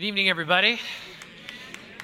Good evening, everybody.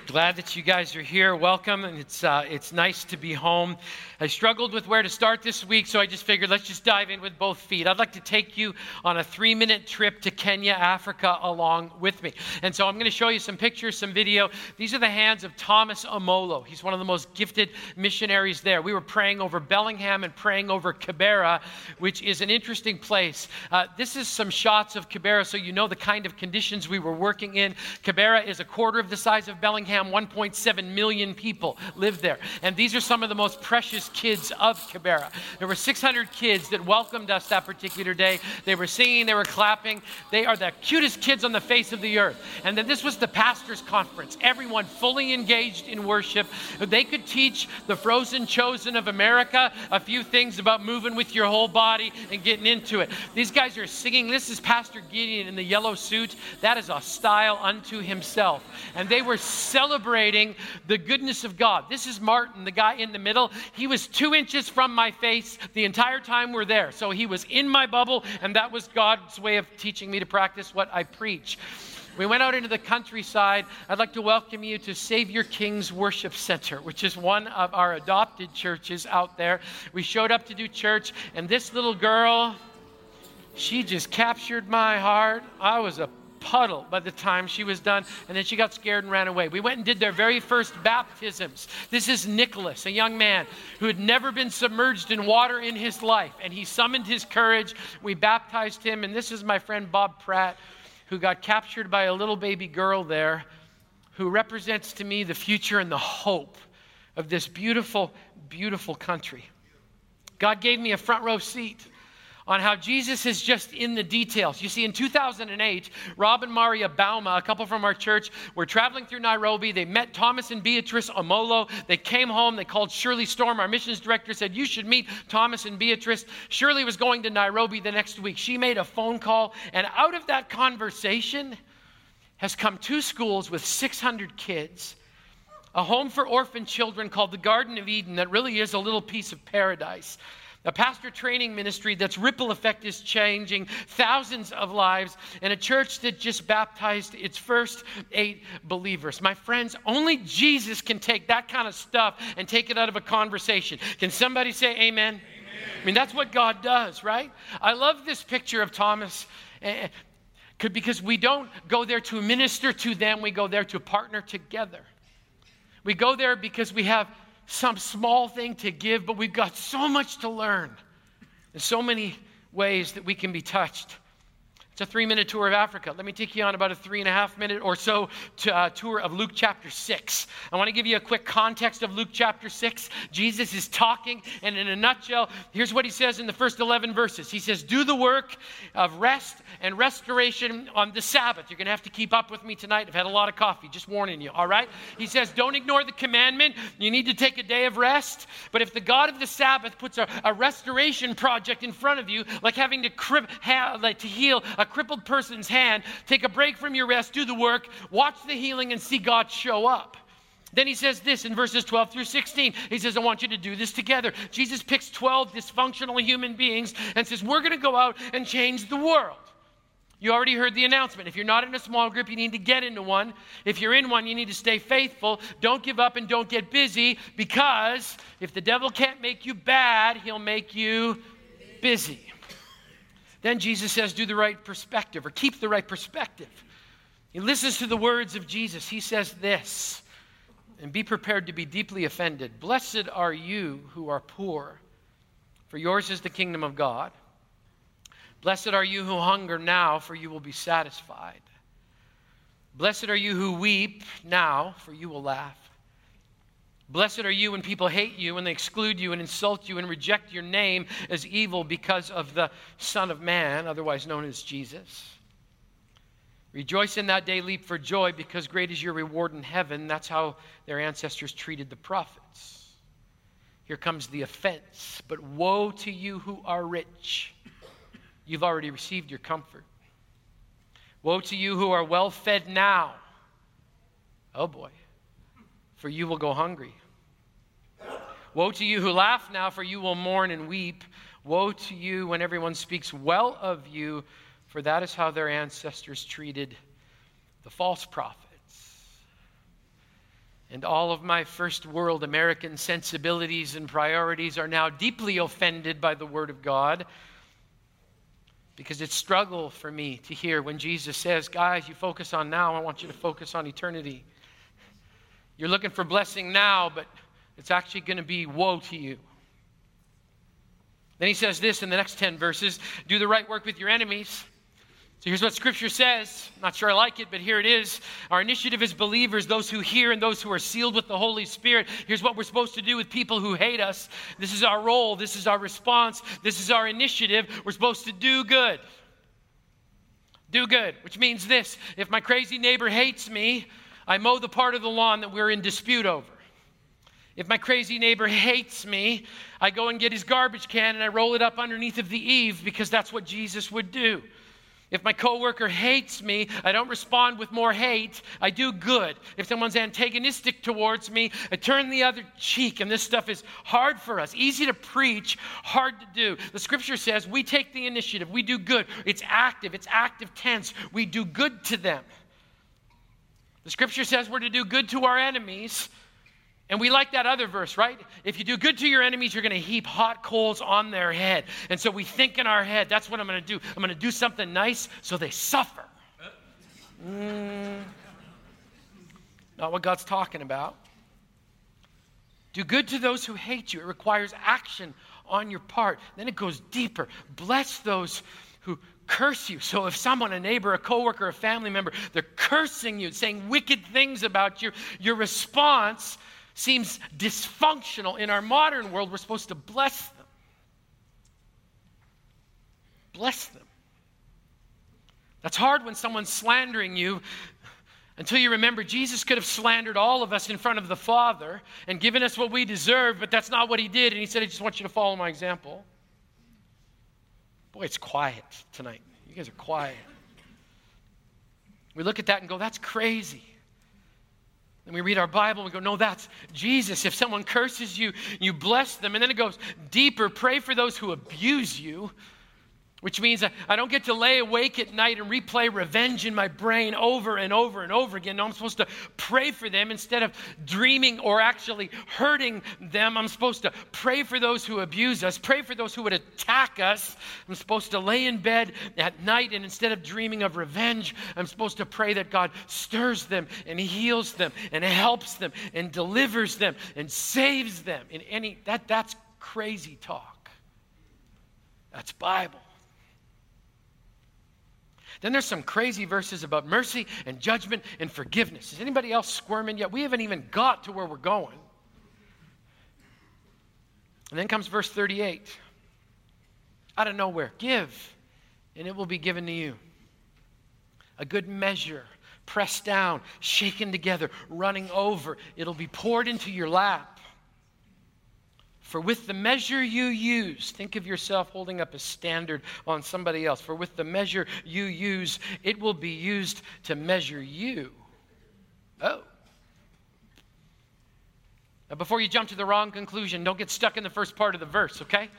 Glad that you guys are here. Welcome, and it's uh, it's nice to be home. I struggled with where to start this week, so I just figured let's just dive in with both feet. I'd like to take you on a three-minute trip to Kenya, Africa, along with me. And so I'm going to show you some pictures, some video. These are the hands of Thomas Amolo. He's one of the most gifted missionaries there. We were praying over Bellingham and praying over Kibera, which is an interesting place. Uh, this is some shots of Kibera, so you know the kind of conditions we were working in. Kibera is a quarter of the size of Bellingham. 1.7 million people live there. And these are some of the most precious kids of Kibera. There were 600 kids that welcomed us that particular day. They were singing, they were clapping. They are the cutest kids on the face of the earth. And then this was the pastor's conference. Everyone fully engaged in worship. They could teach the frozen chosen of America a few things about moving with your whole body and getting into it. These guys are singing. This is Pastor Gideon in the yellow suit. That is a style unto himself. And they were celebrating celebrating the goodness of God. This is Martin, the guy in the middle. He was two inches from my face the entire time we're there. So he was in my bubble, and that was God's way of teaching me to practice what I preach. We went out into the countryside. I'd like to welcome you to Savior King's Worship Center, which is one of our adopted churches out there. We showed up to do church, and this little girl, she just captured my heart. I was a puddle by the time she was done, and then she got scared and ran away. We went and did their very first baptisms. This is Nicholas, a young man who had never been submerged in water in his life, and he summoned his courage. We baptized him, and this is my friend Bob Pratt, who got captured by a little baby girl there, who represents to me the future and the hope of this beautiful, beautiful country. God gave me a front row seat on how Jesus is just in the details. You see, in 2008, Rob and Maria Bauma, a couple from our church, were traveling through Nairobi. They met Thomas and Beatrice Omolo. They came home. They called Shirley Storm, our missions director, said, You should meet Thomas and Beatrice. Shirley was going to Nairobi the next week. She made a phone call, and out of that conversation has come two schools with 600 kids a home for orphan children called the Garden of Eden that really is a little piece of paradise a pastor training ministry that's ripple effect is changing thousands of lives, and a church that just baptized its first eight believers. My friends, only Jesus can take that kind of stuff and take it out of a conversation. Can somebody say amen? amen. I mean, that's what God does, right? I love this picture of Thomas. Eh, eh, because we don't go there to minister to them, we go there to partner together. We go there because we have some small thing to give, but we've got so much to learn and so many ways that we can be touched. It's a three minute tour of Africa. Let me take you on about a three and a half minute or so to, uh, tour of Luke chapter 6. I want to give you a quick context of Luke chapter 6. Jesus is talking, and in a nutshell, here's what he says in the first 11 verses He says, Do the work of rest and restoration on the Sabbath. You're going to have to keep up with me tonight. I've had a lot of coffee, just warning you, all right? He says, Don't ignore the commandment. You need to take a day of rest. But if the God of the Sabbath puts a, a restoration project in front of you, like having to, crib, ha, like to heal a crippled person's hand, take a break from your rest, do the work, watch the healing, and see God show up. Then he says this in verses 12 through 16. He says, I want you to do this together. Jesus picks 12 dysfunctional human beings and says, We're going to go out and change the world. You already heard the announcement. If you're not in a small group, you need to get into one. If you're in one, you need to stay faithful. Don't give up and don't get busy because if the devil can't make you bad, he'll make you busy. Then Jesus says, do the right perspective or keep the right perspective. He listens to the words of Jesus. He says this, and be prepared to be deeply offended. Blessed are you who are poor, for yours is the kingdom of God. Blessed are you who hunger now, for you will be satisfied. Blessed are you who weep now, for you will laugh. Blessed are you when people hate you, when they exclude you and insult you and reject your name as evil because of the Son of Man, otherwise known as Jesus. Rejoice in that day, leap for joy, because great is your reward in heaven. That's how their ancestors treated the prophets. Here comes the offense. But woe to you who are rich. You've already received your comfort. Woe to you who are well fed now. Oh boy for you will go hungry. Woe to you who laugh now, for you will mourn and weep. Woe to you when everyone speaks well of you, for that is how their ancestors treated the false prophets. And all of my first world American sensibilities and priorities are now deeply offended by the Word of God because it's struggle for me to hear when Jesus says, Guys, you focus on now, I want you to focus on eternity. You're looking for blessing now, but it's actually going to be woe to you. Then he says this in the next 10 verses do the right work with your enemies so here's what Scripture says. Not sure I like it, but here it is. Our initiative as believers, those who hear and those who are sealed with the Holy Spirit, here's what we're supposed to do with people who hate us. This is our role, this is our response, this is our initiative. We're supposed to do good. Do good, which means this if my crazy neighbor hates me, I mow the part of the lawn that we're in dispute over. If my crazy neighbor hates me, I go and get his garbage can and I roll it up underneath of the eave because that's what Jesus would do. If my coworker hates me, I don't respond with more hate. I do good. If someone's antagonistic towards me, I turn the other cheek. And this stuff is hard for us, easy to preach, hard to do. The scripture says we take the initiative, we do good. It's active, it's active tense. We do good to them. The scripture says we're to do good to our enemies and we like that other verse, right? If you do good to your enemies, you're going to heap hot coals on their head. And so we think in our head, that's what I'm going to do. I'm going to do something nice so they suffer. Mm, not what God's talking about. Do good to those who hate you. It requires action on your part. Then it goes deeper. Bless those who curse you. So if someone, a neighbor, a coworker, a family member, they're cursing you, saying wicked things about you, your response seems dysfunctional in our modern world, we're supposed to bless them. Bless them. That's hard when someone's slandering you until you remember Jesus could have slandered all of us in front of the Father and given us what we deserve, but that's not what he did. And he said, I just want you to follow my example. Boy, it's quiet tonight. You guys are quiet. We look at that and go, that's crazy. And we read our Bible and we go, no, that's Jesus. If someone curses you, you bless them. And then it goes deeper pray for those who abuse you which means I don't get to lay awake at night and replay revenge in my brain over and over and over again. No, I'm supposed to pray for them instead of dreaming or actually hurting them. I'm supposed to pray for those who abuse us, pray for those who would attack us. I'm supposed to lay in bed at night and instead of dreaming of revenge, I'm supposed to pray that God stirs them and heals them and helps them and delivers them and saves them in any that that's crazy talk. That's Bible. Then there's some crazy verses about mercy and judgment and forgiveness. Is anybody else squirming yet? We haven't even got to where we're going. And then comes verse 38. Out of nowhere, give, and it will be given to you. A good measure, pressed down, shaken together, running over, it'll be poured into your lap. For with the measure you use, think of yourself holding up a standard on somebody else. For with the measure you use, it will be used to measure you. Oh. Now, before you jump to the wrong conclusion, don't get stuck in the first part of the verse, okay?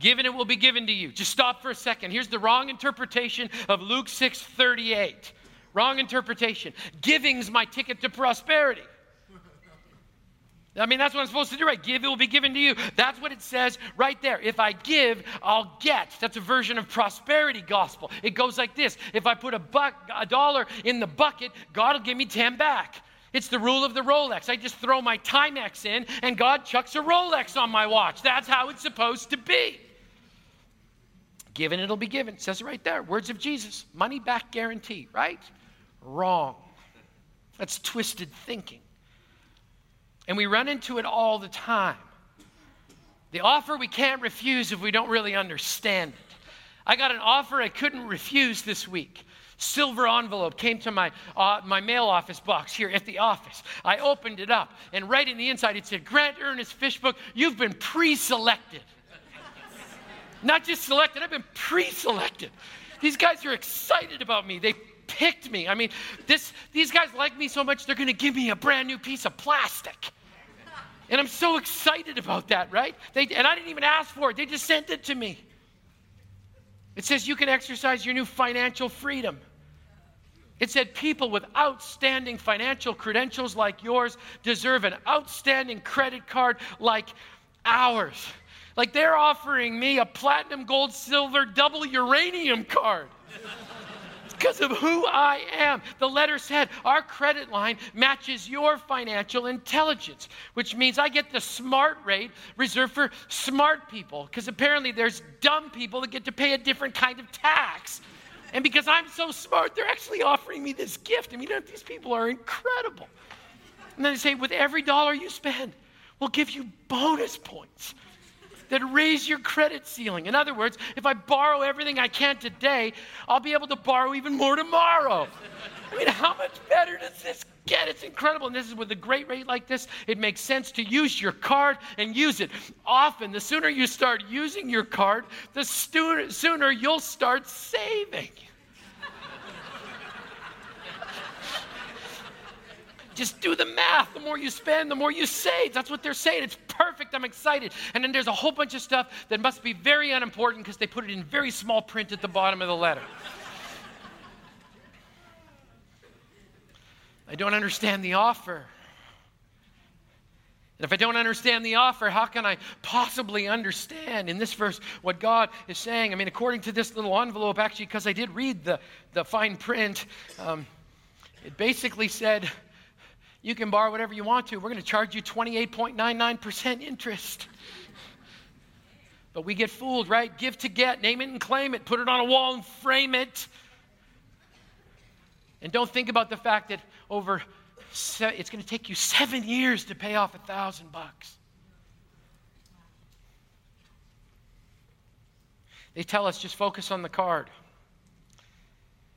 Given it will be given to you. Just stop for a second. Here's the wrong interpretation of Luke 6 38. Wrong interpretation. Giving's my ticket to prosperity. I mean, that's what I'm supposed to do, right? Give, it will be given to you. That's what it says right there. If I give, I'll get. That's a version of prosperity gospel. It goes like this If I put a, buck, a dollar in the bucket, God will give me 10 back. It's the rule of the Rolex. I just throw my Timex in, and God chucks a Rolex on my watch. That's how it's supposed to be. Given, it'll be given. It says it right there. Words of Jesus. Money back guarantee, right? Wrong. That's twisted thinking. And we run into it all the time. The offer we can't refuse if we don't really understand it. I got an offer I couldn't refuse this week. Silver envelope came to my, uh, my mail office box here at the office. I opened it up, and right in the inside it said, Grant Ernest Fishbook, you've been pre selected. Not just selected, I've been pre selected. These guys are excited about me. They picked me. I mean, this, these guys like me so much, they're going to give me a brand new piece of plastic. And I'm so excited about that, right? They, and I didn't even ask for it, they just sent it to me. It says you can exercise your new financial freedom. It said people with outstanding financial credentials like yours deserve an outstanding credit card like ours. Like they're offering me a platinum, gold, silver, double uranium card because of who I am. The letter said, Our credit line matches your financial intelligence, which means I get the smart rate reserved for smart people, because apparently there's dumb people that get to pay a different kind of tax. And because I'm so smart, they're actually offering me this gift. I mean, these people are incredible. And then they say, with every dollar you spend, we'll give you bonus points that raise your credit ceiling. In other words, if I borrow everything I can today, I'll be able to borrow even more tomorrow. I mean, how much better does this get? It's incredible. And this is with a great rate like this, it makes sense to use your card and use it. Often, the sooner you start using your card, the sooner, sooner you'll start saving. Just do the math. The more you spend, the more you save. That's what they're saying. It's perfect. I'm excited. And then there's a whole bunch of stuff that must be very unimportant because they put it in very small print at the bottom of the letter. I don't understand the offer. And if I don't understand the offer, how can I possibly understand in this verse what God is saying? I mean, according to this little envelope, actually, because I did read the, the fine print, um, it basically said, you can borrow whatever you want to. We're going to charge you 28.99% interest. But we get fooled, right? Give to get, name it and claim it, put it on a wall and frame it. And don't think about the fact that over it's going to take you seven years to pay off a thousand bucks. They tell us just focus on the card.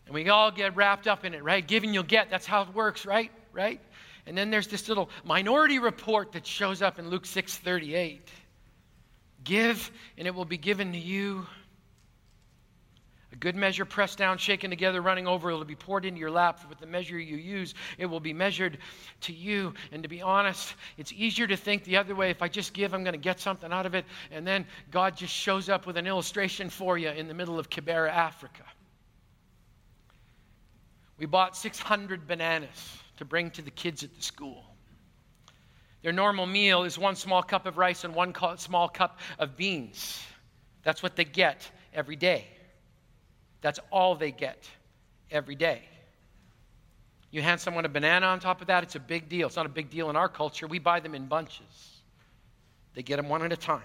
And we all get wrapped up in it, right? Giving you'll get. That's how it works, right? Right? And then there's this little minority report that shows up in Luke 6:38. Give and it will be given to you. A good measure pressed down, shaken together, running over, it'll be poured into your lap. With the measure you use, it will be measured to you. And to be honest, it's easier to think the other way. If I just give, I'm going to get something out of it. And then God just shows up with an illustration for you in the middle of Kibera, Africa. We bought 600 bananas to bring to the kids at the school. Their normal meal is one small cup of rice and one small cup of beans. That's what they get every day. That's all they get every day. You hand someone a banana on top of that, it's a big deal. It's not a big deal in our culture. We buy them in bunches, they get them one at a time.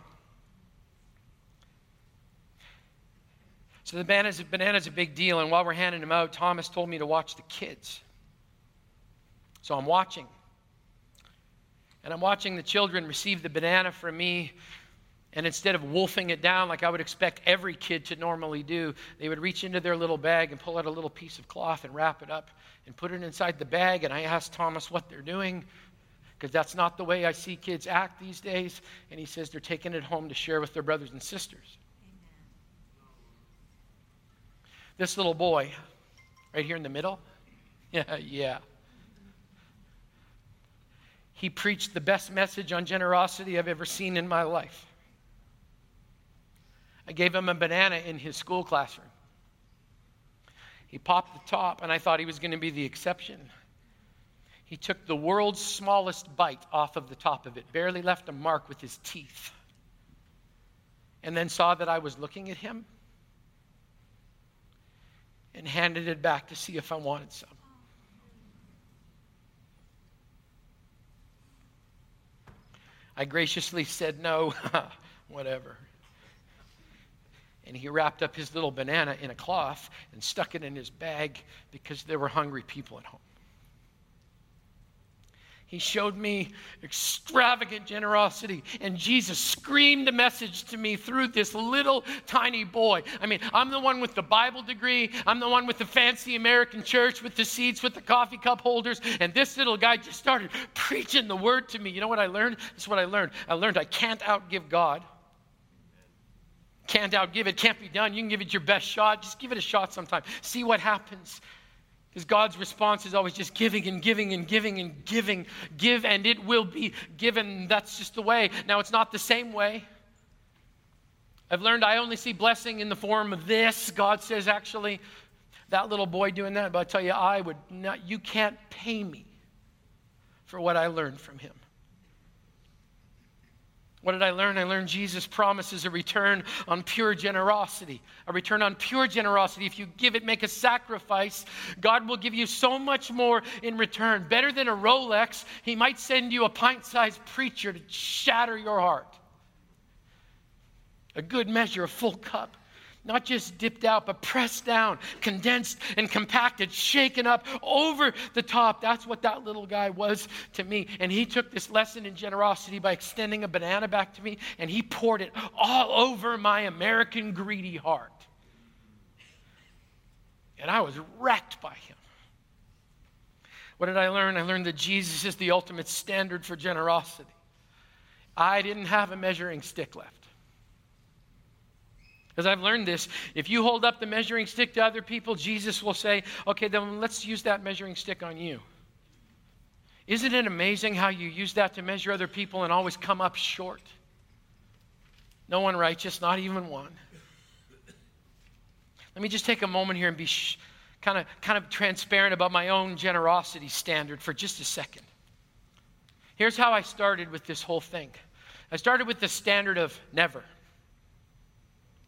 So the banana's, banana's a big deal, and while we're handing them out, Thomas told me to watch the kids. So I'm watching. And I'm watching the children receive the banana from me. And instead of wolfing it down like I would expect every kid to normally do, they would reach into their little bag and pull out a little piece of cloth and wrap it up and put it inside the bag. And I asked Thomas what they're doing because that's not the way I see kids act these days. And he says they're taking it home to share with their brothers and sisters. This little boy, right here in the middle, yeah, yeah he preached the best message on generosity I've ever seen in my life. I gave him a banana in his school classroom. He popped the top, and I thought he was going to be the exception. He took the world's smallest bite off of the top of it, barely left a mark with his teeth, and then saw that I was looking at him and handed it back to see if I wanted some. I graciously said no, whatever. And he wrapped up his little banana in a cloth and stuck it in his bag because there were hungry people at home. He showed me extravagant generosity, and Jesus screamed a message to me through this little tiny boy. I mean, I'm the one with the Bible degree, I'm the one with the fancy American church with the seats with the coffee cup holders, and this little guy just started preaching the word to me. You know what I learned? This is what I learned. I learned I can't outgive God. Can't outgive it, can't be done. You can give it your best shot. Just give it a shot sometime. See what happens. Because God's response is always just giving and giving and giving and giving. Give and it will be given. That's just the way. Now, it's not the same way. I've learned I only see blessing in the form of this. God says, actually, that little boy doing that, but I tell you, I would not, you can't pay me for what I learned from him. What did I learn? I learned Jesus promises a return on pure generosity. A return on pure generosity. If you give it, make a sacrifice, God will give you so much more in return. Better than a Rolex, He might send you a pint sized preacher to shatter your heart. A good measure, a full cup not just dipped out, but pressed down, condensed and compacted, shaken up over the top. That's what that little guy was to me. And he took this lesson in generosity by extending a banana back to me, and he poured it all over my American greedy heart. And I was wrecked by him. What did I learn? I learned that Jesus is the ultimate standard for generosity. I didn't have a measuring stick left. Because I've learned this. If you hold up the measuring stick to other people, Jesus will say, okay, then let's use that measuring stick on you. Isn't it amazing how you use that to measure other people and always come up short? No one righteous, not even one. Let me just take a moment here and be sh- kind of kind of transparent about my own generosity standard for just a second. Here's how I started with this whole thing. I started with the standard of never.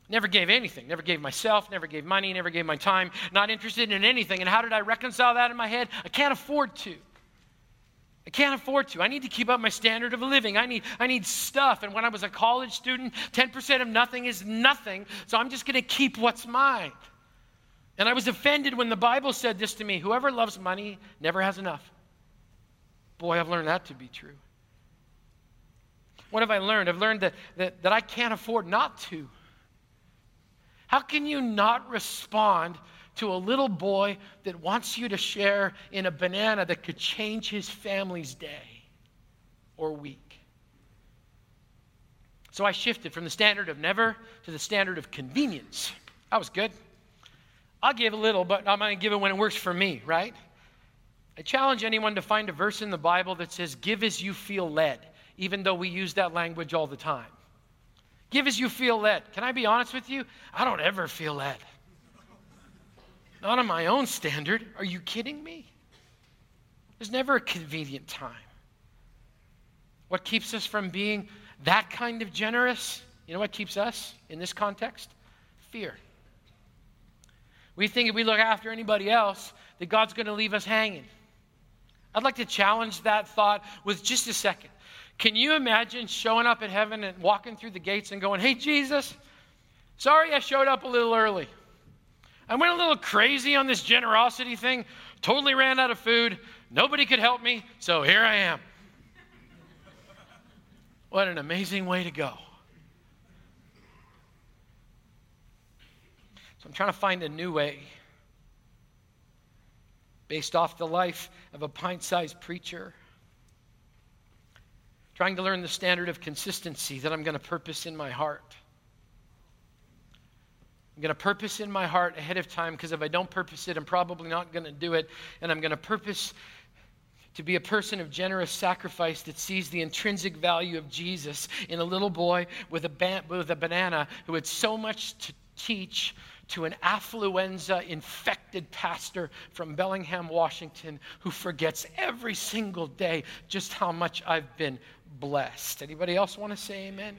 Never gave anything. Never gave myself, never gave money, never gave my time, not interested in anything. And how did I reconcile that in my head? I can't afford to. I can't afford to. I need to keep up my standard of living. I need, I need stuff. And when I was a college student, 10% of nothing is nothing. So I'm just going to keep what's mine. And I was offended when the Bible said this to me whoever loves money never has enough. Boy, I've learned that to be true. What have I learned? I've learned that, that, that I can't afford not to. How can you not respond to a little boy that wants you to share in a banana that could change his family's day or week? So I shifted from the standard of never to the standard of convenience. That was good. I'll give a little, but I'm going to give it when it works for me, right? I challenge anyone to find a verse in the Bible that says, Give as you feel led, even though we use that language all the time. Give as you feel led. Can I be honest with you? I don't ever feel led. Not on my own standard. Are you kidding me? There's never a convenient time. What keeps us from being that kind of generous? You know what keeps us in this context? Fear. We think if we look after anybody else, that God's going to leave us hanging. I'd like to challenge that thought with just a second. Can you imagine showing up at heaven and walking through the gates and going, Hey, Jesus, sorry I showed up a little early. I went a little crazy on this generosity thing, totally ran out of food. Nobody could help me, so here I am. What an amazing way to go. So I'm trying to find a new way based off the life of a pint sized preacher trying to learn the standard of consistency that I'm going to purpose in my heart. I'm going to purpose in my heart ahead of time because if I don't purpose it, I'm probably not going to do it. And I'm going to purpose to be a person of generous sacrifice that sees the intrinsic value of Jesus in a little boy with a, ba- with a banana who had so much to teach to an affluenza infected pastor from Bellingham, Washington, who forgets every single day just how much I've been blessed. Anybody else want to say amen?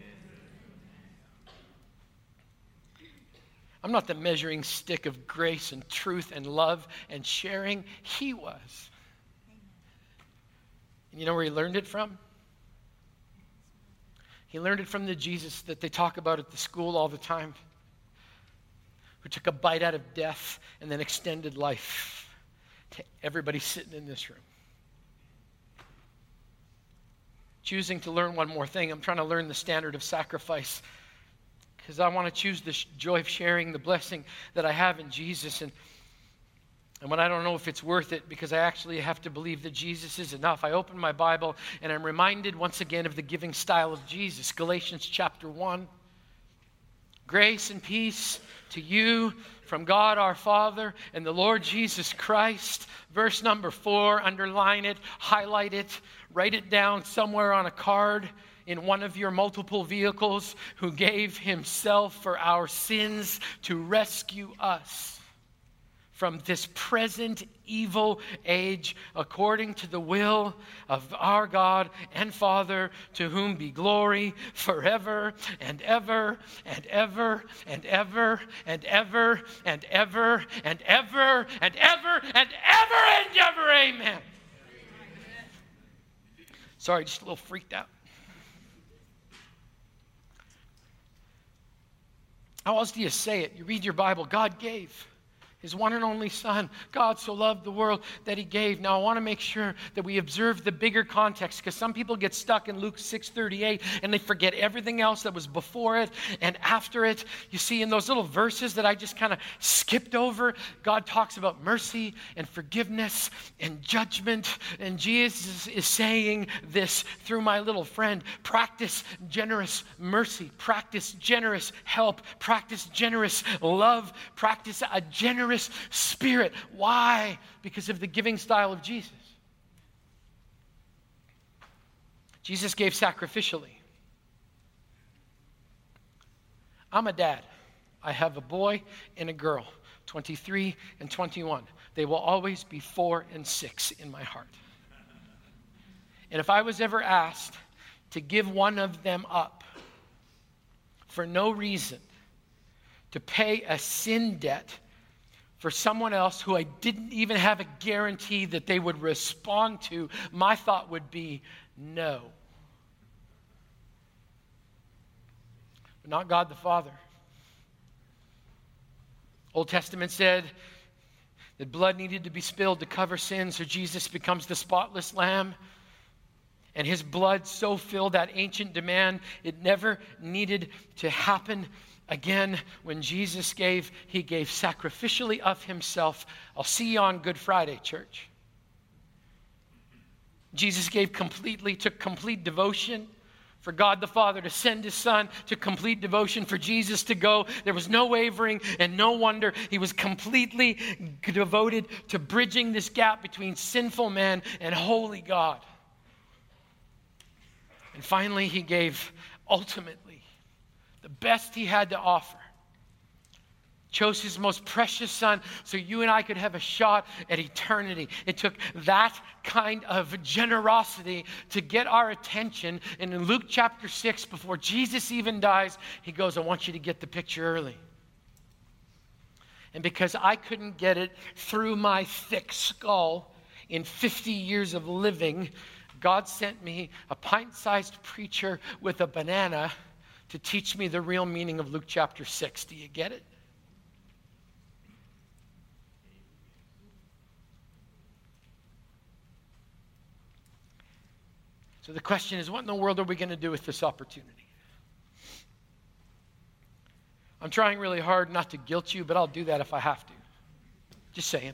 I'm not the measuring stick of grace and truth and love and sharing. He was. And you know where he learned it from? He learned it from the Jesus that they talk about at the school all the time, who took a bite out of death and then extended life to everybody sitting in this room choosing to learn one more thing. I'm trying to learn the standard of sacrifice because I want to choose the joy of sharing the blessing that I have in Jesus. And, and when I don't know if it's worth it, because I actually have to believe that Jesus is enough, I open my Bible and I'm reminded once again of the giving style of Jesus. Galatians chapter 1. Grace and peace to you from God our Father and the Lord Jesus Christ. Verse number four, underline it, highlight it, write it down somewhere on a card in one of your multiple vehicles, who gave himself for our sins to rescue us from this present evil age according to the will of our God and Father, to whom be glory forever and ever and ever and ever and ever and ever and ever and ever and ever and ever. Amen. Sorry, just a little freaked out. How else do you say it? You read your Bible, God gave his one and only Son. God so loved the world that he gave. Now I want to make sure that we observe the bigger context because some people get stuck in Luke 6:38 and they forget everything else that was before it and after it. You see, in those little verses that I just kind of skipped over, God talks about mercy and forgiveness and judgment. And Jesus is saying this through my little friend practice generous mercy, practice generous help, practice generous love, practice a generous generous spirit. Why? Because of the giving style of Jesus. Jesus gave sacrificially. I'm a dad. I have a boy and a girl, 23 and 21. They will always be four and six in my heart. And if I was ever asked to give one of them up for no reason, to pay a sin debt for someone else who I didn't even have a guarantee that they would respond to, my thought would be no. But not God the Father. Old Testament said that blood needed to be spilled to cover sin, so Jesus becomes the spotless lamb. And his blood so filled that ancient demand, it never needed to happen Again, when Jesus gave, he gave sacrificially of himself. I'll see you on Good Friday, church. Jesus gave completely, took complete devotion for God the Father to send his Son, to complete devotion for Jesus to go. There was no wavering and no wonder. He was completely devoted to bridging this gap between sinful man and holy God. And finally, he gave ultimately the best he had to offer. Chose his most precious son so you and I could have a shot at eternity. It took that kind of generosity to get our attention. And in Luke chapter 6, before Jesus even dies, he goes, I want you to get the picture early. And because I couldn't get it through my thick skull in 50 years of living, God sent me a pint sized preacher with a banana to teach me the real meaning of Luke chapter 6. Do you get it? So the question is what in the world are we going to do with this opportunity? I'm trying really hard not to guilt you, but I'll do that if I have to. Just saying.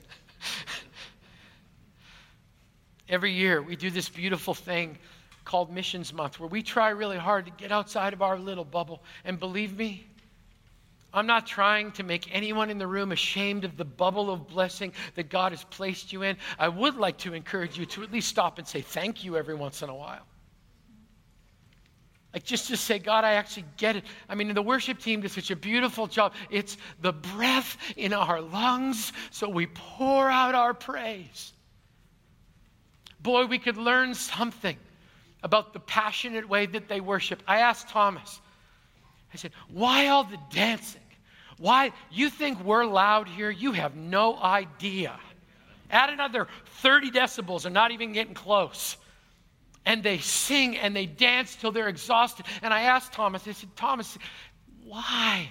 Every year we do this beautiful thing called Missions Month, where we try really hard to get outside of our little bubble. And believe me, I'm not trying to make anyone in the room ashamed of the bubble of blessing that God has placed you in. I would like to encourage you to at least stop and say thank you every once in a while. Like just to say, God, I actually get it. I mean, the worship team did such a beautiful job. It's the breath in our lungs, so we pour out our praise. Boy, we could learn something about the passionate way that they worship. I asked Thomas, I said, why all the dancing? Why? You think we're loud here? You have no idea. Add another 30 decibels, they're not even getting close. And they sing and they dance till they're exhausted. And I asked Thomas, I said, Thomas, why?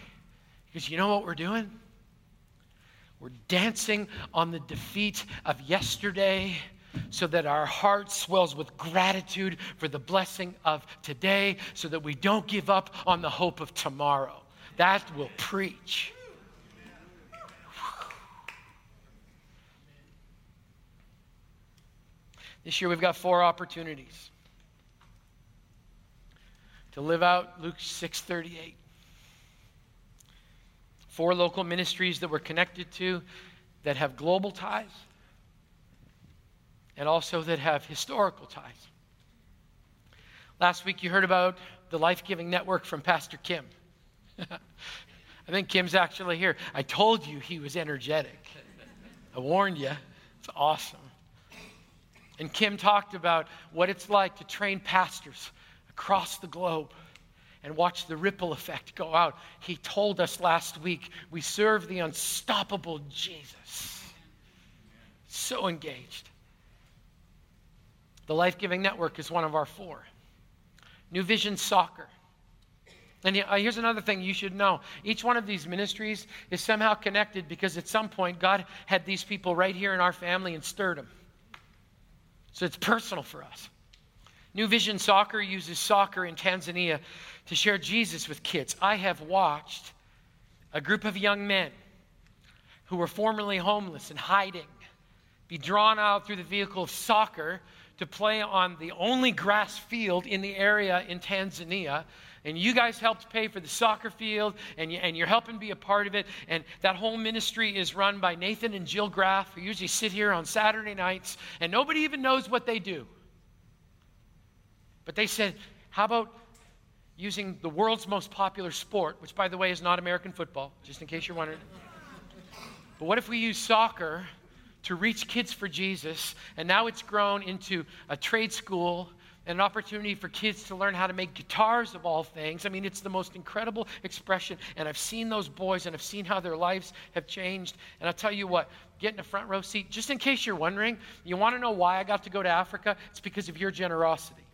Because you know what we're doing? We're dancing on the defeat of yesterday so that our heart swells with gratitude for the blessing of today, so that we don't give up on the hope of tomorrow. That will preach. This year we've got four opportunities to live out Luke 6:38. Four local ministries that we're connected to that have global ties and also that have historical ties. Last week, you heard about the Life Giving Network from Pastor Kim. I think Kim's actually here. I told you he was energetic. I warned you. It's awesome. And Kim talked about what it's like to train pastors across the globe and watch the ripple effect go out. He told us last week we serve the unstoppable Jesus. So engaged. The Life Giving Network is one of our four. New Vision Soccer. And uh, here's another thing you should know. Each one of these ministries is somehow connected because at some point God had these people right here in our family and stirred them. So it's personal for us. New Vision Soccer uses soccer in Tanzania to share Jesus with kids. I have watched a group of young men who were formerly homeless and hiding be drawn out through the vehicle of soccer to play on the only grass field in the area in Tanzania. And you guys helped pay for the soccer field, and, you, and you're helping be a part of it. And that whole ministry is run by Nathan and Jill Graff, who usually sit here on Saturday nights, and nobody even knows what they do. But they said, How about using the world's most popular sport, which, by the way, is not American football, just in case you're wondering? But what if we use soccer to reach kids for Jesus, and now it's grown into a trade school and an opportunity for kids to learn how to make guitars of all things. I mean, it's the most incredible expression. And I've seen those boys and I've seen how their lives have changed. And I'll tell you what, get in a front row seat. Just in case you're wondering, you want to know why I got to go to Africa? It's because of your generosity.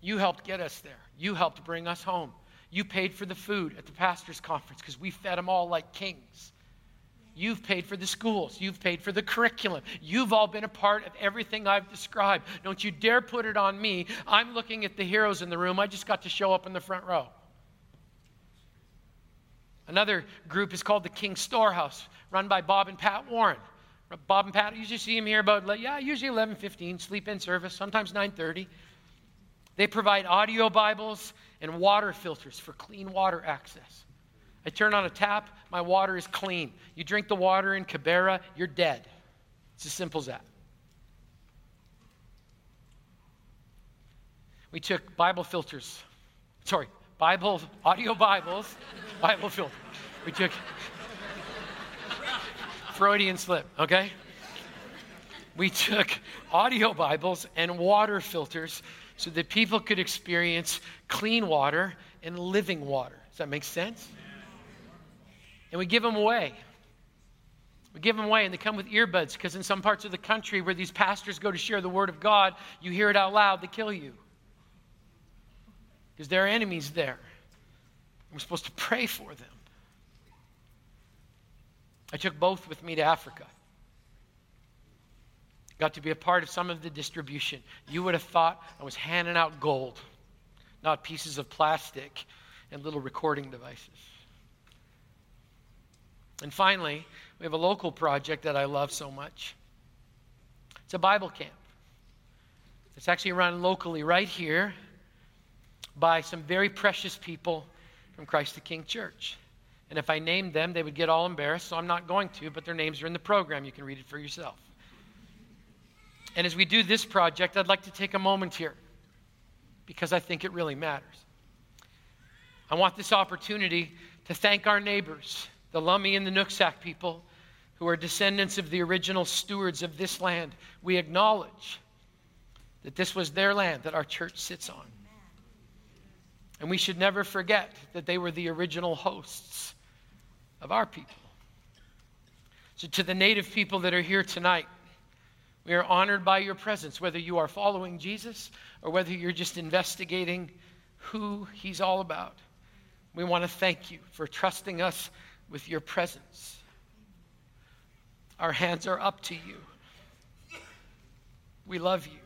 You helped get us there, you helped bring us home. You paid for the food at the pastor's conference because we fed them all like kings. You've paid for the schools. You've paid for the curriculum. You've all been a part of everything I've described. Don't you dare put it on me. I'm looking at the heroes in the room. I just got to show up in the front row. Another group is called the King Storehouse, run by Bob and Pat Warren. Bob and Pat, you usually see them here about, yeah, usually 11:15, sleep in service, sometimes 9:30. They provide audio Bibles and water filters for clean water access. I turn on a tap, my water is clean. You drink the water in Kibera, you're dead. It's as simple as that. We took Bible filters, sorry, Bible, audio Bibles, Bible filter. We took Freudian slip, okay? We took audio Bibles and water filters so that people could experience clean water and living water. Does that make sense? And we give them away. We give them away, and they come with earbuds because in some parts of the country where these pastors go to share the word of God, you hear it out loud, they kill you. Because there are enemies there. We're supposed to pray for them. I took both with me to Africa. Got to be a part of some of the distribution. You would have thought I was handing out gold, not pieces of plastic and little recording devices. And finally, we have a local project that I love so much. It's a Bible camp. It's actually run locally right here by some very precious people from Christ the King Church. And if I named them, they would get all embarrassed, so I'm not going to, but their names are in the program. You can read it for yourself. And as we do this project, I'd like to take a moment here because I think it really matters. I want this opportunity to thank our neighbors the Lummi and the Nooksack people, who are descendants of the original stewards of this land, we acknowledge that this was their land that our church sits on. And we should never forget that they were the original hosts of our people. So, to the native people that are here tonight, we are honored by your presence, whether you are following Jesus or whether you're just investigating who he's all about. We want to thank you for trusting us with your presence. Our hands are up to you. We love you.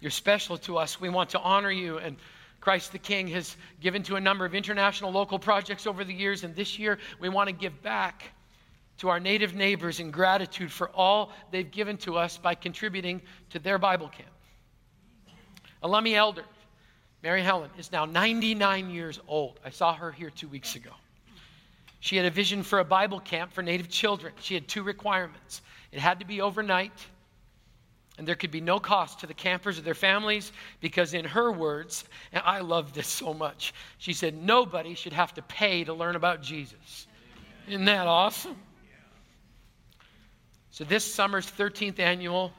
You're special to us. We want to honor you. And Christ the King has given to a number of international local projects over the years. And this year, we want to give back to our native neighbors in gratitude for all they've given to us by contributing to their Bible camp. A elder, Mary Helen, is now 99 years old. I saw her here two weeks ago. She had a vision for a Bible camp for Native children. She had two requirements it had to be overnight, and there could be no cost to the campers or their families, because, in her words, and I love this so much, she said, nobody should have to pay to learn about Jesus. Isn't that awesome? So, this summer's 13th annual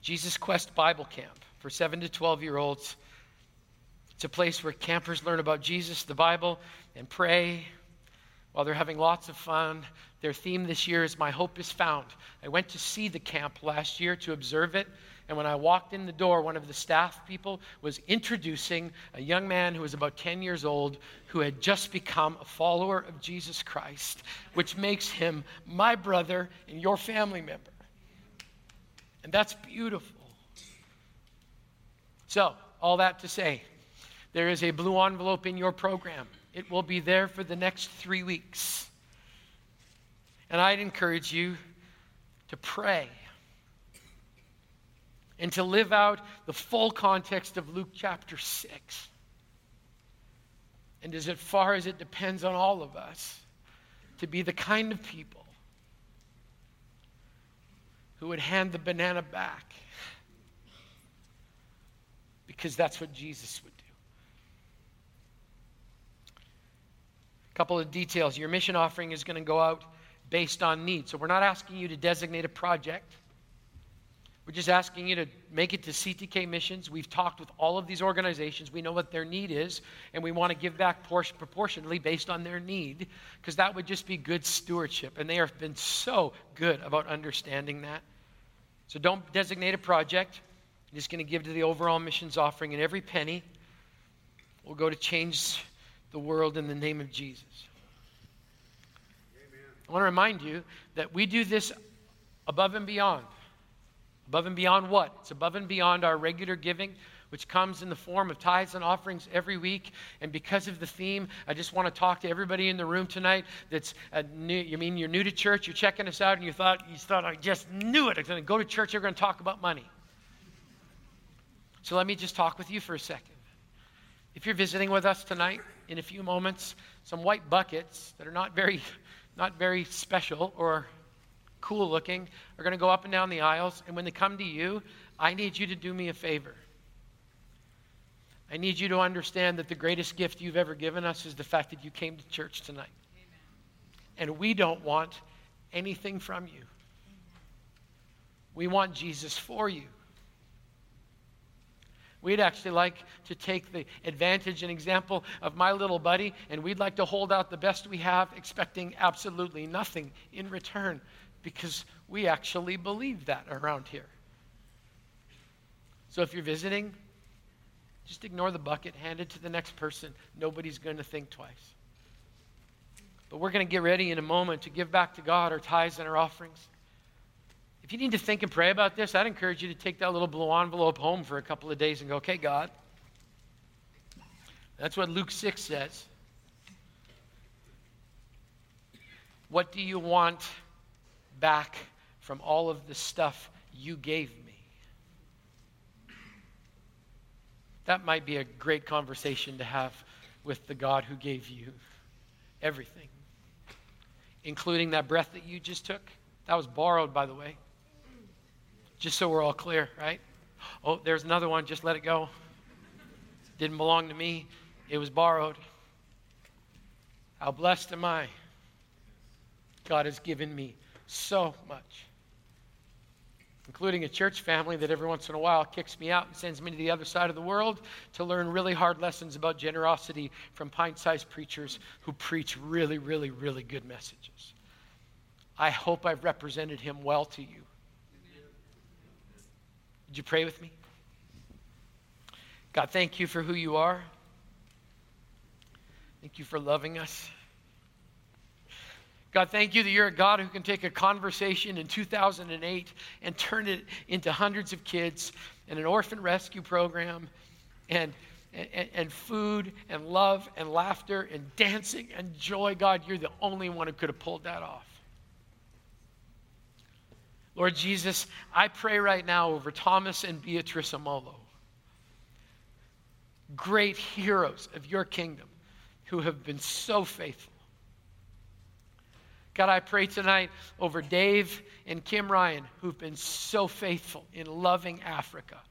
Jesus Quest Bible Camp for 7 to 12 year olds. It's a place where campers learn about Jesus, the Bible, and pray while they're having lots of fun. Their theme this year is My Hope is Found. I went to see the camp last year to observe it. And when I walked in the door, one of the staff people was introducing a young man who was about 10 years old who had just become a follower of Jesus Christ, which makes him my brother and your family member. And that's beautiful. So, all that to say, there is a blue envelope in your program. It will be there for the next three weeks. And I'd encourage you to pray and to live out the full context of Luke chapter 6. And as far as it depends on all of us, to be the kind of people who would hand the banana back because that's what Jesus would do. A couple of details. Your mission offering is going to go out based on need. So we're not asking you to designate a project. We're just asking you to make it to CTK missions. We've talked with all of these organizations. We know what their need is, and we want to give back proportionally based on their need, because that would just be good stewardship. And they have been so good about understanding that. So don't designate a project. You're just going to give to the overall missions offering, and every penny will go to change the world in the name of Jesus. Amen. I want to remind you that we do this above and beyond Above and beyond what? It's above and beyond our regular giving, which comes in the form of tithes and offerings every week. And because of the theme, I just want to talk to everybody in the room tonight that's uh, new. You mean you're new to church, you're checking us out, and you thought, you thought I just knew it. I'm going to go to church, they're going to talk about money. So let me just talk with you for a second. If you're visiting with us tonight, in a few moments, some white buckets that are not very, not very special or cool looking are going to go up and down the aisles. And when they come to you, I need you to do me a favor. I need you to understand that the greatest gift you've ever given us is the fact that you came to church tonight. Amen. And we don't want anything from you. We want Jesus for you. We'd actually like to take the advantage and example of my little buddy, and we'd like to hold out the best we have, expecting absolutely nothing in return because we actually believe that around here. So if you're visiting, just ignore the bucket, hand it to the next person. Nobody's going to think twice. But we're going to get ready in a moment to give back to God our tithes and our offerings. If you need to think and pray about this, I'd encourage you to take that little blue envelope home for a couple of days and go, okay, God. That's what Luke 6 says. What do you want back from all of the stuff you gave me. That might be a great conversation to have with the God who gave you everything, including that breath that you just took. That was borrowed, by the way. Just so we're all clear, right? Oh, there's another one. Just let it go. Didn't belong to me, it was borrowed. How blessed am I? God has given me so much, including a church family that every once in a while kicks me out and sends me to the other side of the world to learn really hard lessons about generosity from pint sized preachers who preach really, really, really good messages. I hope I've represented him well to you. Would you pray with me? God, thank you for who you are. Thank you for loving us. God, thank you that you're a God who can take a conversation in 2008 and turn it into hundreds of kids and an orphan rescue program and, and, and, food and love and laughter and dancing and joy. God, you're the only one who could have pulled that off. Lord Jesus, I pray right now over Thomas and Beatrice Amolo, great heroes of your kingdom who have been so faithful. God, I pray tonight over Dave and Kim Ryan, who've been so faithful in loving Africa.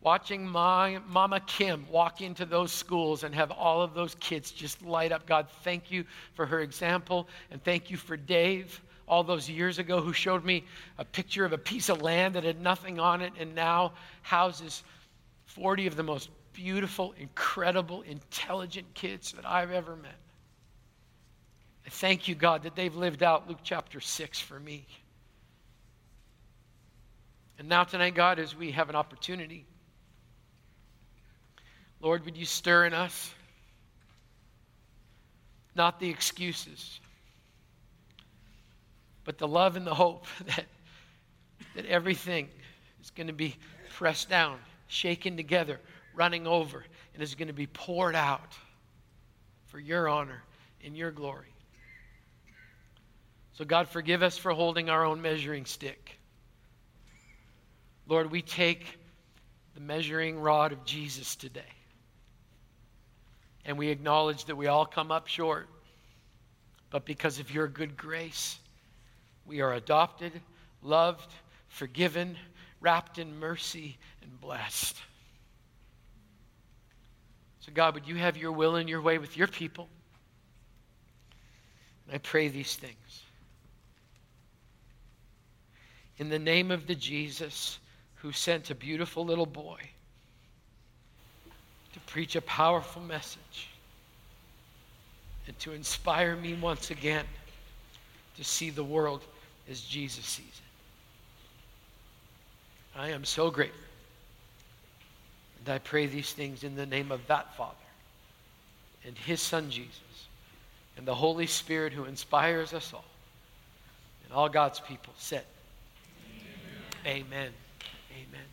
watching my Mama Kim walk into those schools and have all of those kids just light up. God, thank you for her example, and thank you for Dave all those years ago who showed me a picture of a piece of land that had nothing on it and now houses 40 of the most beautiful, incredible, intelligent kids that I've ever met. I thank you, God, that they've lived out Luke chapter 6 for me. And now, tonight, God, as we have an opportunity, Lord, would you stir in us? Not the excuses, but the love and the hope that, that everything is going to be pressed down, shaken together, running over, and is going to be poured out for your honor and your glory. So, God, forgive us for holding our own measuring stick. Lord, we take the measuring rod of Jesus today. And we acknowledge that we all come up short. But because of your good grace, we are adopted, loved, forgiven, wrapped in mercy, and blessed. So, God, would you have your will and your way with your people? And I pray these things. In the name of the Jesus who sent a beautiful little boy to preach a powerful message and to inspire me once again to see the world as Jesus sees it. I am so grateful. And I pray these things in the name of that Father and his Son Jesus and the Holy Spirit who inspires us all. And all God's people said, Amen. Amen. Amen.